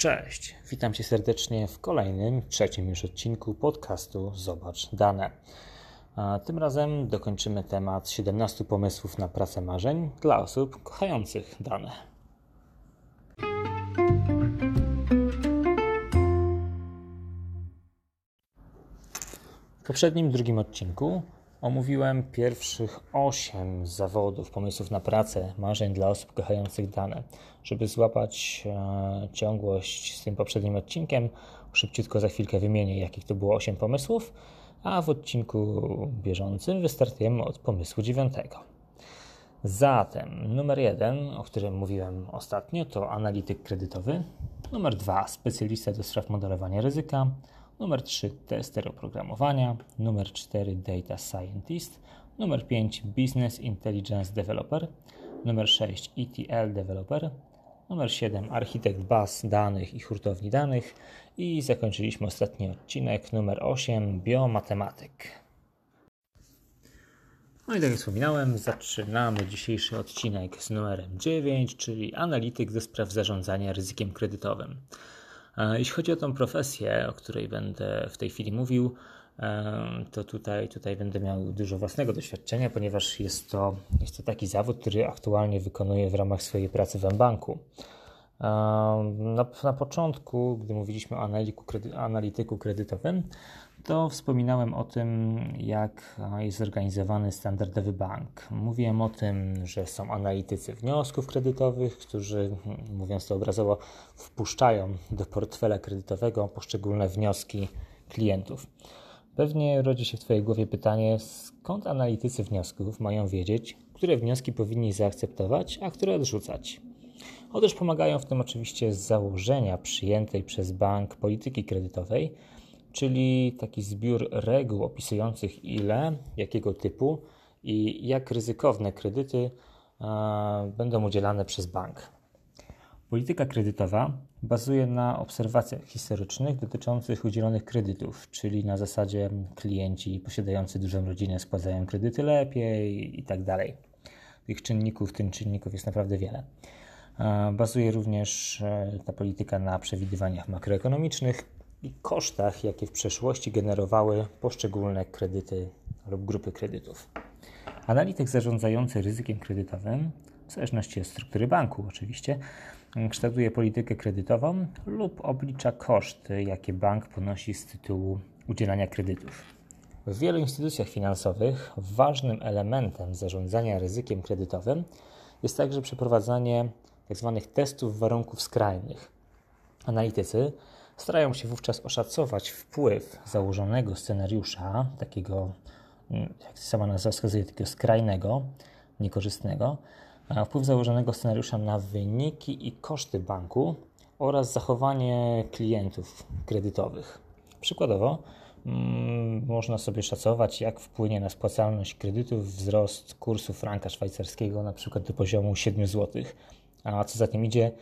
Cześć, witam Cię serdecznie w kolejnym, trzecim już odcinku podcastu Zobacz Dane. A tym razem dokończymy temat 17 pomysłów na pracę marzeń dla osób kochających dane. W poprzednim, drugim odcinku omówiłem pierwszych 8 zawodów, pomysłów na pracę, marzeń dla osób kochających dane. Żeby złapać e, ciągłość z tym poprzednim odcinkiem, szybciutko za chwilkę wymienię, jakich to było 8 pomysłów, a w odcinku bieżącym wystartujemy od pomysłu dziewiątego. Zatem numer jeden, o którym mówiłem ostatnio, to analityk kredytowy. Numer dwa, specjalista do spraw modelowania ryzyka. Numer 3 tester oprogramowania, numer 4 data scientist, numer 5 business intelligence developer, numer 6 ETL developer, numer 7 architekt baz danych i hurtowni danych. I zakończyliśmy ostatni odcinek. Numer 8 biomatematyk. No i tak jak wspominałem, zaczynamy dzisiejszy odcinek z numerem 9, czyli analityk do spraw zarządzania ryzykiem kredytowym. Jeśli chodzi o tą profesję, o której będę w tej chwili mówił, to tutaj, tutaj będę miał dużo własnego doświadczenia, ponieważ jest to, jest to taki zawód, który aktualnie wykonuję w ramach swojej pracy w banku. Na, na początku, gdy mówiliśmy o analityku, analityku kredytowym, to wspominałem o tym, jak jest zorganizowany standardowy bank. Mówiłem o tym, że są analitycy wniosków kredytowych, którzy, mówiąc to obrazowo, wpuszczają do portfela kredytowego poszczególne wnioski klientów. Pewnie rodzi się w Twojej głowie pytanie, skąd analitycy wniosków mają wiedzieć, które wnioski powinni zaakceptować, a które odrzucać. Otóż pomagają w tym oczywiście założenia przyjętej przez bank polityki kredytowej, czyli taki zbiór reguł opisujących ile, jakiego typu i jak ryzykowne kredyty będą udzielane przez bank. Polityka kredytowa bazuje na obserwacjach historycznych dotyczących udzielonych kredytów, czyli na zasadzie klienci posiadający dużą rodzinę spłacają kredyty lepiej i tak. Tych czynników, tym czynników jest naprawdę wiele. Bazuje również e, ta polityka na przewidywaniach makroekonomicznych, i kosztach, jakie w przeszłości generowały poszczególne kredyty lub grupy kredytów. Analityk zarządzający ryzykiem kredytowym, w zależności od struktury banku oczywiście, kształtuje politykę kredytową lub oblicza koszty, jakie bank ponosi z tytułu udzielania kredytów. W wielu instytucjach finansowych ważnym elementem zarządzania ryzykiem kredytowym jest także przeprowadzanie tzw. Tak testów warunków skrajnych. Analitycy Starają się wówczas oszacować wpływ założonego scenariusza, takiego, mm, jak sama nazwa wskazuje, takiego skrajnego, niekorzystnego, wpływ założonego scenariusza na wyniki i koszty banku oraz zachowanie klientów kredytowych. Przykładowo, mm, można sobie szacować, jak wpłynie na spłacalność kredytów wzrost kursu franka szwajcarskiego na przykład do poziomu 7 zł, a co za tym idzie,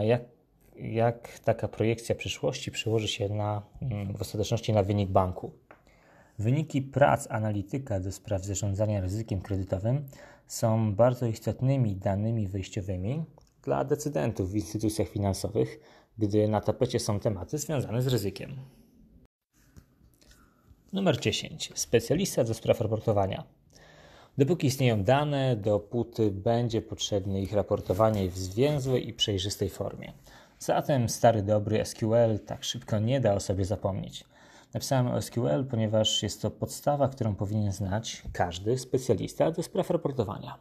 jak jak taka projekcja przyszłości przełoży się na, mm, w ostateczności na wynik banku. Wyniki prac analityka do spraw zarządzania ryzykiem kredytowym są bardzo istotnymi danymi wyjściowymi dla decydentów w instytucjach finansowych, gdy na tapecie są tematy związane z ryzykiem. Numer 10. Specjalista do spraw raportowania. Dopóki istnieją dane, dopóty będzie potrzebne ich raportowanie w zwięzłej i przejrzystej formie. Zatem stary dobry SQL tak szybko nie da o sobie zapomnieć. Napisałem o SQL, ponieważ jest to podstawa, którą powinien znać każdy specjalista do spraw raportowania.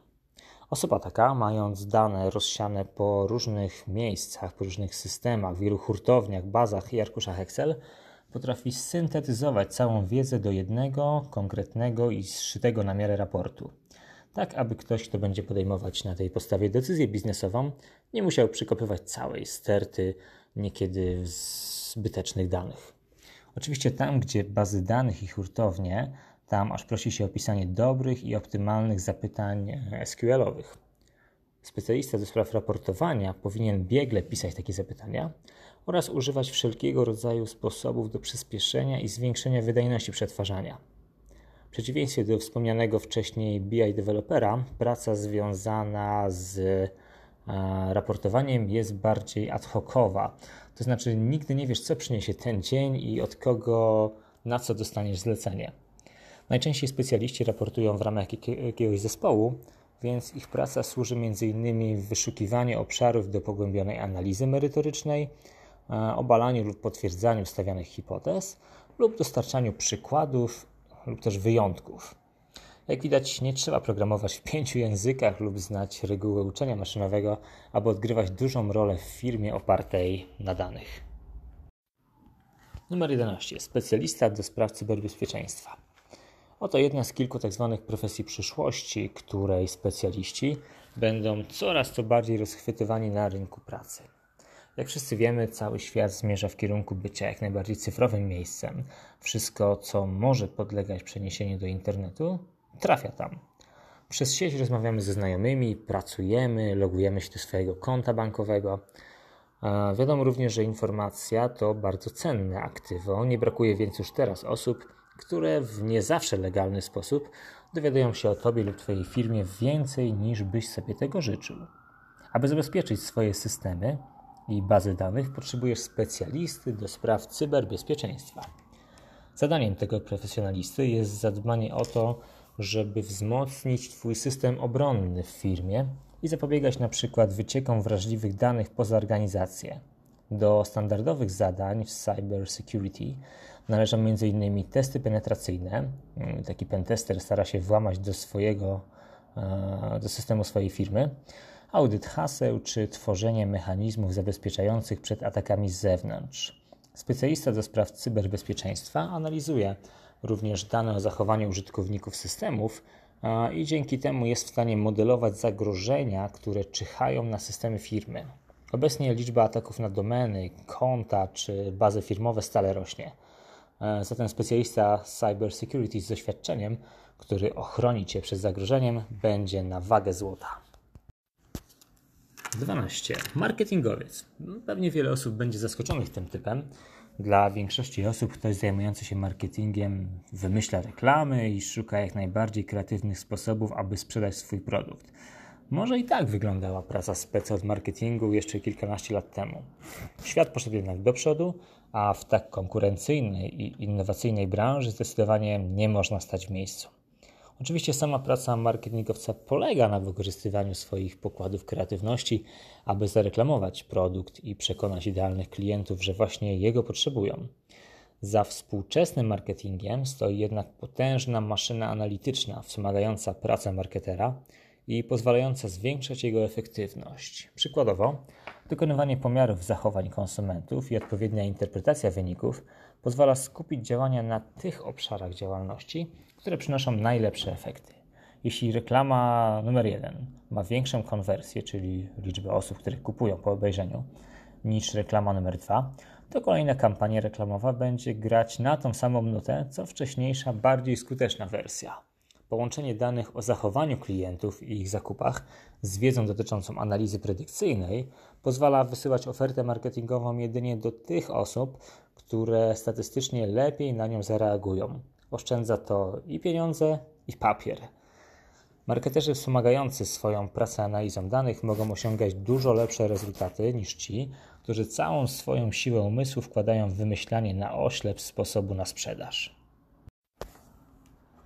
Osoba taka, mając dane rozsiane po różnych miejscach, po różnych systemach, wielu hurtowniach, bazach i arkuszach Excel, potrafi syntetyzować całą wiedzę do jednego, konkretnego i zszytego na miarę raportu tak aby ktoś, kto będzie podejmować na tej podstawie decyzję biznesową, nie musiał przykopywać całej sterty niekiedy zbytecznych danych. Oczywiście tam, gdzie bazy danych i hurtownie, tam aż prosi się o pisanie dobrych i optymalnych zapytań SQL-owych. Specjalista do spraw raportowania powinien biegle pisać takie zapytania oraz używać wszelkiego rodzaju sposobów do przyspieszenia i zwiększenia wydajności przetwarzania. W przeciwieństwie do wspomnianego wcześniej BI dewelopera, praca związana z raportowaniem jest bardziej ad hocowa. To znaczy, nigdy nie wiesz, co przyniesie ten dzień i od kogo, na co dostaniesz zlecenie. Najczęściej specjaliści raportują w ramach jakiegoś zespołu, więc ich praca służy m.in. w wyszukiwaniu obszarów do pogłębionej analizy merytorycznej, obalaniu lub potwierdzaniu stawianych hipotez lub dostarczaniu przykładów lub też wyjątków. Jak widać, nie trzeba programować w pięciu językach lub znać reguły uczenia maszynowego, aby odgrywać dużą rolę w firmie opartej na danych. Numer 11. Specjalista do spraw cyberbezpieczeństwa. Oto jedna z kilku tzw. Tak profesji przyszłości, której specjaliści będą coraz to bardziej rozchwytywani na rynku pracy. Jak wszyscy wiemy, cały świat zmierza w kierunku bycia jak najbardziej cyfrowym miejscem. Wszystko, co może podlegać przeniesieniu do internetu, trafia tam. Przez sieć rozmawiamy ze znajomymi, pracujemy, logujemy się do swojego konta bankowego. Wiadomo również, że informacja to bardzo cenne aktywo. Nie brakuje więc już teraz osób, które w nie zawsze legalny sposób dowiadują się o Tobie lub Twojej firmie więcej niż byś sobie tego życzył. Aby zabezpieczyć swoje systemy i bazy danych, potrzebujesz specjalisty do spraw cyberbezpieczeństwa. Zadaniem tego profesjonalisty jest zadbanie o to, żeby wzmocnić Twój system obronny w firmie i zapobiegać np. wyciekom wrażliwych danych poza organizację. Do standardowych zadań w cyber security należą m.in. testy penetracyjne. Taki pentester stara się włamać do swojego e, do systemu swojej firmy, audyt haseł czy tworzenie mechanizmów zabezpieczających przed atakami z zewnątrz. Specjalista do spraw cyberbezpieczeństwa analizuje również dane o zachowaniu użytkowników systemów i dzięki temu jest w stanie modelować zagrożenia, które czyhają na systemy firmy. Obecnie liczba ataków na domeny, konta czy bazy firmowe stale rośnie. E, zatem specjalista cyber security z doświadczeniem, który ochroni Cię przed zagrożeniem, będzie na wagę złota. 12. Marketingowiec. Pewnie wiele osób będzie zaskoczonych tym typem. Dla większości osób ktoś zajmujący się marketingiem wymyśla reklamy i szuka jak najbardziej kreatywnych sposobów, aby sprzedać swój produkt. Może i tak wyglądała praca speca od marketingu jeszcze kilkanaście lat temu. Świat poszedł jednak do przodu, a w tak konkurencyjnej i innowacyjnej branży zdecydowanie nie można stać w miejscu. Oczywiście sama praca marketingowca polega na wykorzystywaniu swoich pokładów kreatywności, aby zareklamować produkt i przekonać idealnych klientów, że właśnie jego potrzebują. Za współczesnym marketingiem stoi jednak potężna maszyna analityczna wspomagająca pracę marketera i pozwalająca zwiększać jego efektywność. Przykładowo, wykonywanie pomiarów zachowań konsumentów i odpowiednia interpretacja wyników pozwala skupić działania na tych obszarach działalności, które przynoszą najlepsze efekty. Jeśli reklama numer jeden ma większą konwersję, czyli liczbę osób, które kupują po obejrzeniu, niż reklama numer dwa, to kolejna kampania reklamowa będzie grać na tą samą nutę, co wcześniejsza, bardziej skuteczna wersja. Połączenie danych o zachowaniu klientów i ich zakupach z wiedzą dotyczącą analizy predykcyjnej pozwala wysyłać ofertę marketingową jedynie do tych osób, które statystycznie lepiej na nią zareagują. Oszczędza to i pieniądze, i papier. Marketerzy wspomagający swoją pracę analizą danych mogą osiągać dużo lepsze rezultaty niż ci, którzy całą swoją siłę umysłu wkładają w wymyślanie na oślep sposobu na sprzedaż.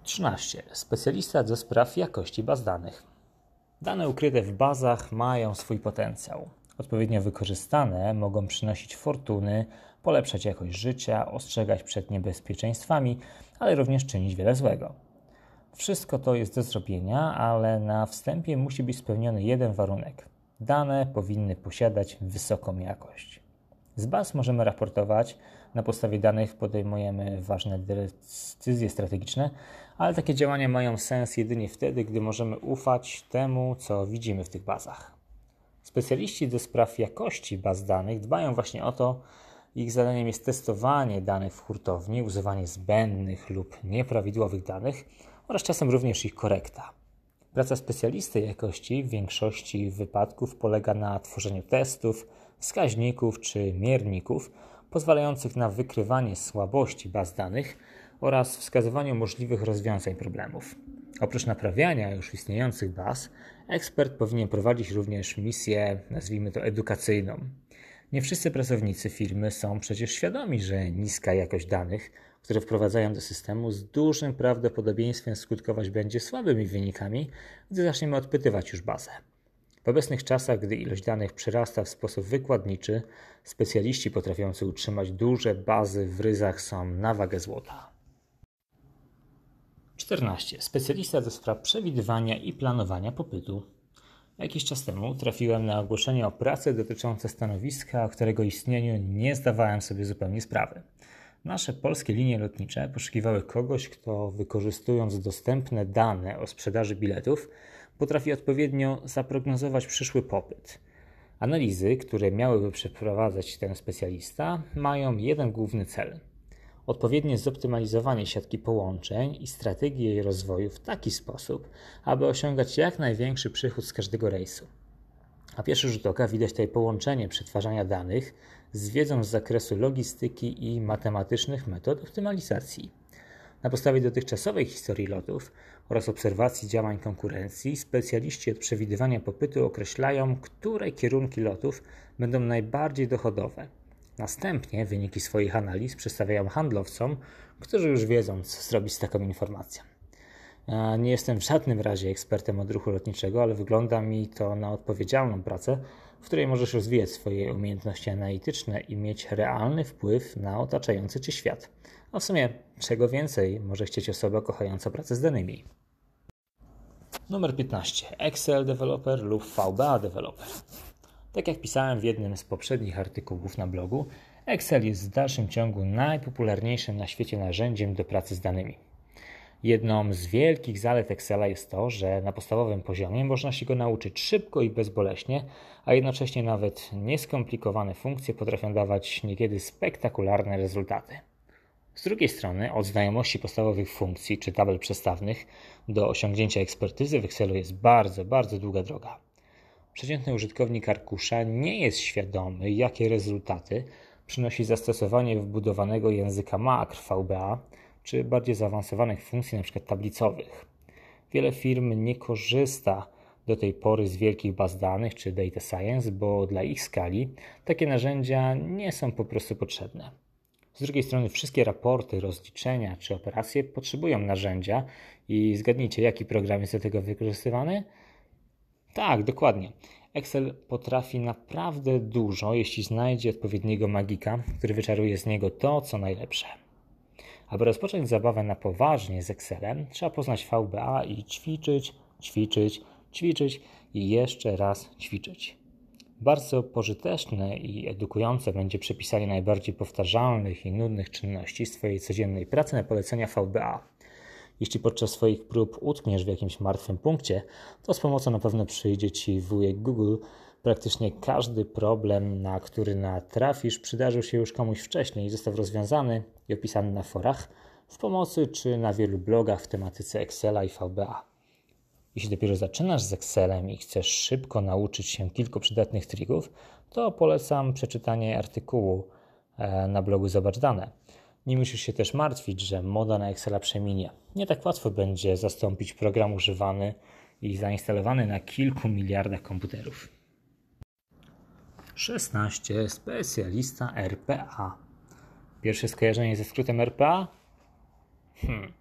13. Specjalista do spraw jakości baz danych. Dane ukryte w bazach mają swój potencjał. Odpowiednio wykorzystane mogą przynosić fortuny, polepszać jakość życia, ostrzegać przed niebezpieczeństwami, ale również czynić wiele złego. Wszystko to jest do zrobienia, ale na wstępie musi być spełniony jeden warunek. Dane powinny posiadać wysoką jakość. Z baz możemy raportować, na podstawie danych podejmujemy ważne decyzje strategiczne, ale takie działania mają sens jedynie wtedy, gdy możemy ufać temu, co widzimy w tych bazach. Specjaliści do spraw jakości baz danych dbają właśnie o to, ich zadaniem jest testowanie danych w hurtowni, używanie zbędnych lub nieprawidłowych danych oraz czasem również ich korekta. Praca specjalisty jakości w większości wypadków polega na tworzeniu testów, wskaźników czy mierników pozwalających na wykrywanie słabości baz danych oraz wskazywaniu możliwych rozwiązań problemów. Oprócz naprawiania już istniejących baz, ekspert powinien prowadzić również misję, nazwijmy to edukacyjną. Nie wszyscy pracownicy firmy są przecież świadomi, że niska jakość danych, które wprowadzają do systemu, z dużym prawdopodobieństwem skutkować będzie słabymi wynikami, gdy zaczniemy odpytywać już bazę. W obecnych czasach, gdy ilość danych przyrasta w sposób wykładniczy, specjaliści potrafiący utrzymać duże bazy w ryzach są na wagę złota. 14. Specjalista do spraw przewidywania i planowania popytu. Jakiś czas temu trafiłem na ogłoszenie o pracę dotyczące stanowiska, o którego istnieniu nie zdawałem sobie zupełnie sprawy. Nasze polskie linie lotnicze poszukiwały kogoś, kto wykorzystując dostępne dane o sprzedaży biletów, potrafi odpowiednio zaprognozować przyszły popyt. Analizy, które miałyby przeprowadzać ten specjalista, mają jeden główny cel – odpowiednie zoptymalizowanie siatki połączeń i strategii jej rozwoju w taki sposób, aby osiągać jak największy przychód z każdego rejsu. A pierwszy rzut oka widać tutaj połączenie przetwarzania danych z wiedzą z zakresu logistyki i matematycznych metod optymalizacji. Na podstawie dotychczasowej historii lotów oraz obserwacji działań konkurencji, specjaliści od przewidywania popytu określają, które kierunki lotów będą najbardziej dochodowe Następnie wyniki swoich analiz przedstawiają handlowcom, którzy już wiedzą, co zrobić z taką informacją. Nie jestem w żadnym razie ekspertem od ruchu lotniczego, ale wygląda mi to na odpowiedzialną pracę, w której możesz rozwijać swoje umiejętności analityczne i mieć realny wpływ na otaczający cię świat. A w sumie, czego więcej może chcieć osoba kochająca pracę z danymi. Numer 15. Excel Developer lub VBA Developer. Tak jak pisałem w jednym z poprzednich artykułów na blogu, Excel jest w dalszym ciągu najpopularniejszym na świecie narzędziem do pracy z danymi. Jedną z wielkich zalet Excela jest to, że na podstawowym poziomie można się go nauczyć szybko i bezboleśnie, a jednocześnie nawet nieskomplikowane funkcje potrafią dawać niekiedy spektakularne rezultaty. Z drugiej strony, od znajomości podstawowych funkcji czy tabel przestawnych do osiągnięcia ekspertyzy w Excelu jest bardzo, bardzo długa droga. Przeciętny użytkownik arkusza nie jest świadomy, jakie rezultaty przynosi zastosowanie wbudowanego języka makr VBA czy bardziej zaawansowanych funkcji, np. tablicowych. Wiele firm nie korzysta do tej pory z wielkich baz danych czy data science, bo dla ich skali takie narzędzia nie są po prostu potrzebne. Z drugiej strony, wszystkie raporty, rozliczenia czy operacje potrzebują narzędzia i zgadnijcie, jaki program jest do tego wykorzystywany? Tak, dokładnie. Excel potrafi naprawdę dużo, jeśli znajdzie odpowiedniego magika, który wyczaruje z niego to, co najlepsze. Aby rozpocząć zabawę na poważnie z Excelem, trzeba poznać VBA i ćwiczyć, ćwiczyć, ćwiczyć i jeszcze raz ćwiczyć. Bardzo pożyteczne i edukujące będzie przepisanie najbardziej powtarzalnych i nudnych czynności z Twojej codziennej pracy na polecenia VBA. Jeśli podczas swoich prób utkniesz w jakimś martwym punkcie, to z pomocą na pewno przyjdzie Ci wujek Google. Praktycznie każdy problem, na który natrafisz, przydarzył się już komuś wcześniej i został rozwiązany i opisany na forach, w pomocy czy na wielu blogach w tematyce Excela i VBA. Jeśli dopiero zaczynasz z Excelem i chcesz szybko nauczyć się kilku przydatnych trików, to polecam przeczytanie artykułu e, na blogu Zobacz Dane. Nie musisz się też martwić, że moda na Excela przeminie. Nie tak łatwo będzie zastąpić program używany i zainstalowany na kilku miliardach komputerów. 16. Specjalista RPA. Pierwsze skojarzenie ze skrótem RPA? Hmm.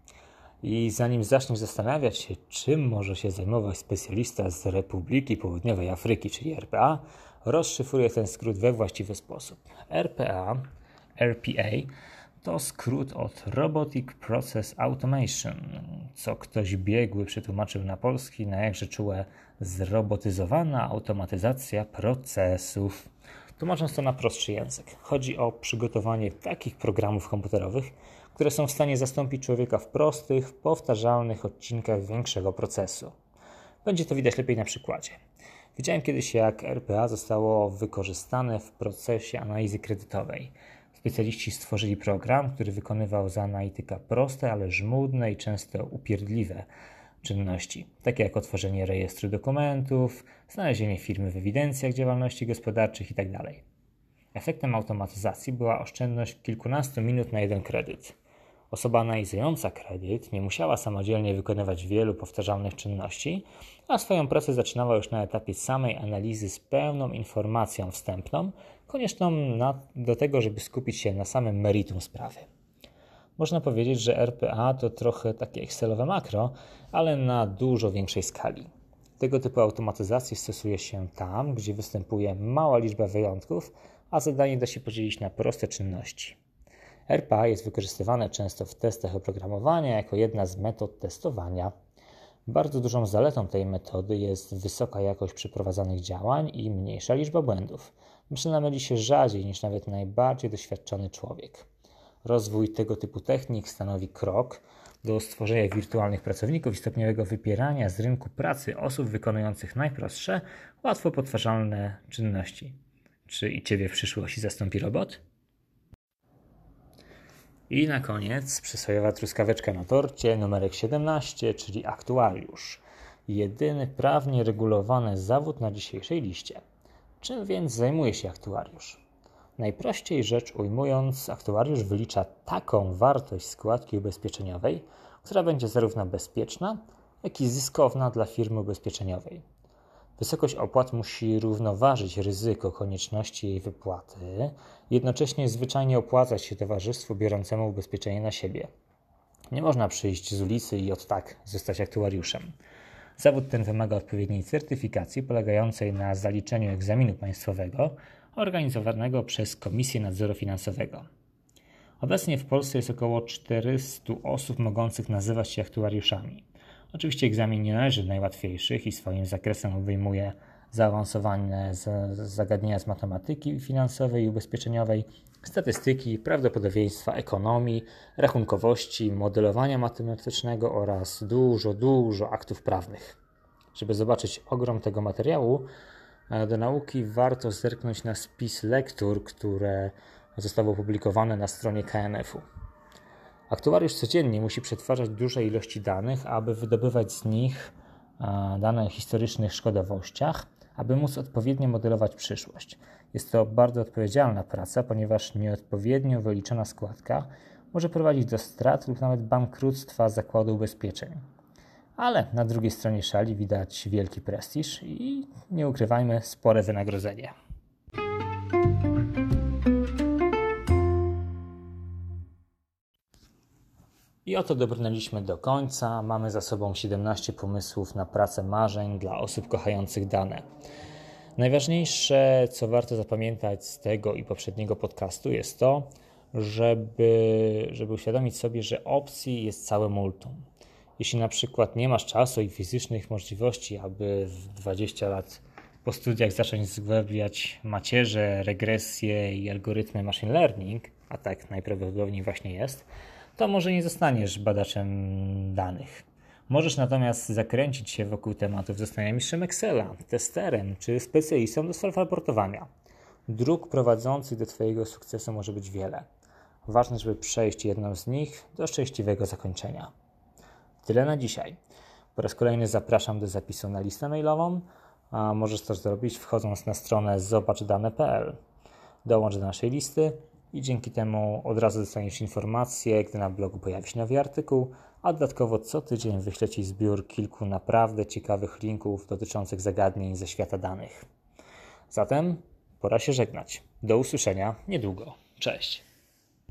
I zanim zaczniesz zastanawiać się, czym może się zajmować specjalista z Republiki Południowej Afryki, czyli RPA, rozszyfruję ten skrót we właściwy sposób. RPA, RPA to skrót od Robotic Process Automation, co ktoś biegły przetłumaczył na polski na jakże czułe zrobotyzowana automatyzacja procesów. Tłumacząc to na prostszy język, chodzi o przygotowanie takich programów komputerowych, które są w stanie zastąpić człowieka w prostych, powtarzalnych odcinkach większego procesu. Będzie to widać lepiej na przykładzie. Widziałem kiedyś, jak RPA zostało wykorzystane w procesie analizy kredytowej. Specjaliści stworzyli program, który wykonywał za analityka proste, ale żmudne i często upierdliwe czynności, takie jak otworzenie rejestru dokumentów, znalezienie firmy w ewidencjach działalności gospodarczych itd. Tak Efektem automatyzacji była oszczędność kilkunastu minut na jeden kredyt. Osoba analizująca kredyt nie musiała samodzielnie wykonywać wielu powtarzalnych czynności, a swoją pracę zaczynała już na etapie samej analizy z pełną informacją wstępną, konieczną na, do tego, żeby skupić się na samym meritum sprawy. Można powiedzieć, że RPA to trochę takie Excelowe makro, ale na dużo większej skali. Tego typu automatyzacji stosuje się tam, gdzie występuje mała liczba wyjątków, a zadanie da się podzielić na proste czynności. RPA jest wykorzystywane często w testach oprogramowania jako jedna z metod testowania. Bardzo dużą zaletą tej metody jest wysoka jakość przeprowadzanych działań i mniejsza liczba błędów. Maszyna myli się rzadziej niż nawet najbardziej doświadczony człowiek. Rozwój tego typu technik stanowi krok do stworzenia wirtualnych pracowników i stopniowego wypierania z rynku pracy osób wykonujących najprostsze, łatwo podważalne czynności. Czy i Ciebie w przyszłości zastąpi robot? I na koniec przysłowiowa truskaweczka na torcie numerek 17, czyli aktuariusz. Jedyny prawnie regulowany zawód na dzisiejszej liście. Czym więc zajmuje się aktuariusz? Najprościej rzecz ujmując, aktuariusz wylicza taką wartość składki ubezpieczeniowej, która będzie zarówno bezpieczna, jak i zyskowna dla firmy ubezpieczeniowej. Wysokość opłat musi równoważyć ryzyko konieczności jej wypłaty, jednocześnie zwyczajnie opłacać się towarzystwu biorącemu ubezpieczenie na siebie. Nie można przyjść z ulicy i od tak zostać aktuariuszem. Zawód ten wymaga odpowiedniej certyfikacji polegającej na zaliczeniu egzaminu państwowego organizowanego przez Komisję Nadzoru Finansowego. Obecnie w Polsce jest około 400 osób mogących nazywać się aktuariuszami. Oczywiście egzamin nie należy do najłatwiejszych i swoim zakresem obejmuje zaawansowane zagadnienia z matematyki finansowej i ubezpieczeniowej, statystyki, prawdopodobieństwa, ekonomii, rachunkowości, modelowania matematycznego oraz dużo, dużo aktów prawnych. Żeby zobaczyć ogrom tego materiału, e, do nauki warto zerknąć na spis lektur, które zostały opublikowane na stronie KNF-u. Aktuariusz codziennie musi przetwarzać duże ilości danych, aby wydobywać z nich e, dane o historycznych szkodowościach, aby móc odpowiednio modelować przyszłość. Jest to bardzo odpowiedzialna praca, ponieważ nieodpowiednio wyliczona składka może prowadzić do strat lub nawet bankructwa zakładu ubezpieczeń. Ale na drugiej stronie szali widać wielki prestiż i nie ukrywajmy spore wynagrodzenie. I oto dobrnęliśmy do końca. Mamy za sobą 17 pomysłów na pracę marzeń dla osób kochających dane. Najważniejsze, co warto zapamiętać z tego i poprzedniego podcastu, jest to, żeby, żeby uświadomić sobie, że opcji jest całe multum. Jeśli na przykład nie masz czasu i fizycznych możliwości, aby w 20 lat po studiach zacząć zgłębiać macierze, regresje i algorytmy machine learning, a tak najprawdopodobniej właśnie jest, to może nie zostaniesz badaczem danych. Możesz natomiast zakręcić się wokół tematów zostania mistrzem Excela, testerem czy specjalistą do self-raportowania. Dróg prowadzących do Twojego sukcesu może być wiele. Ważne, żeby przejść jedną z nich do szczęśliwego zakończenia. Tyle na dzisiaj. Po raz kolejny zapraszam do zapisu na listę mailową, a możesz to zrobić wchodząc na stronę zobaczdane.pl. Dołącz do naszej listy i dzięki temu od razu dostaniesz informację, gdy na blogu pojawi się nowy artykuł, a dodatkowo co tydzień wyślę Ci zbiór kilku naprawdę ciekawych linków dotyczących zagadnień ze świata danych. Zatem pora się żegnać. Do usłyszenia niedługo. Cześć.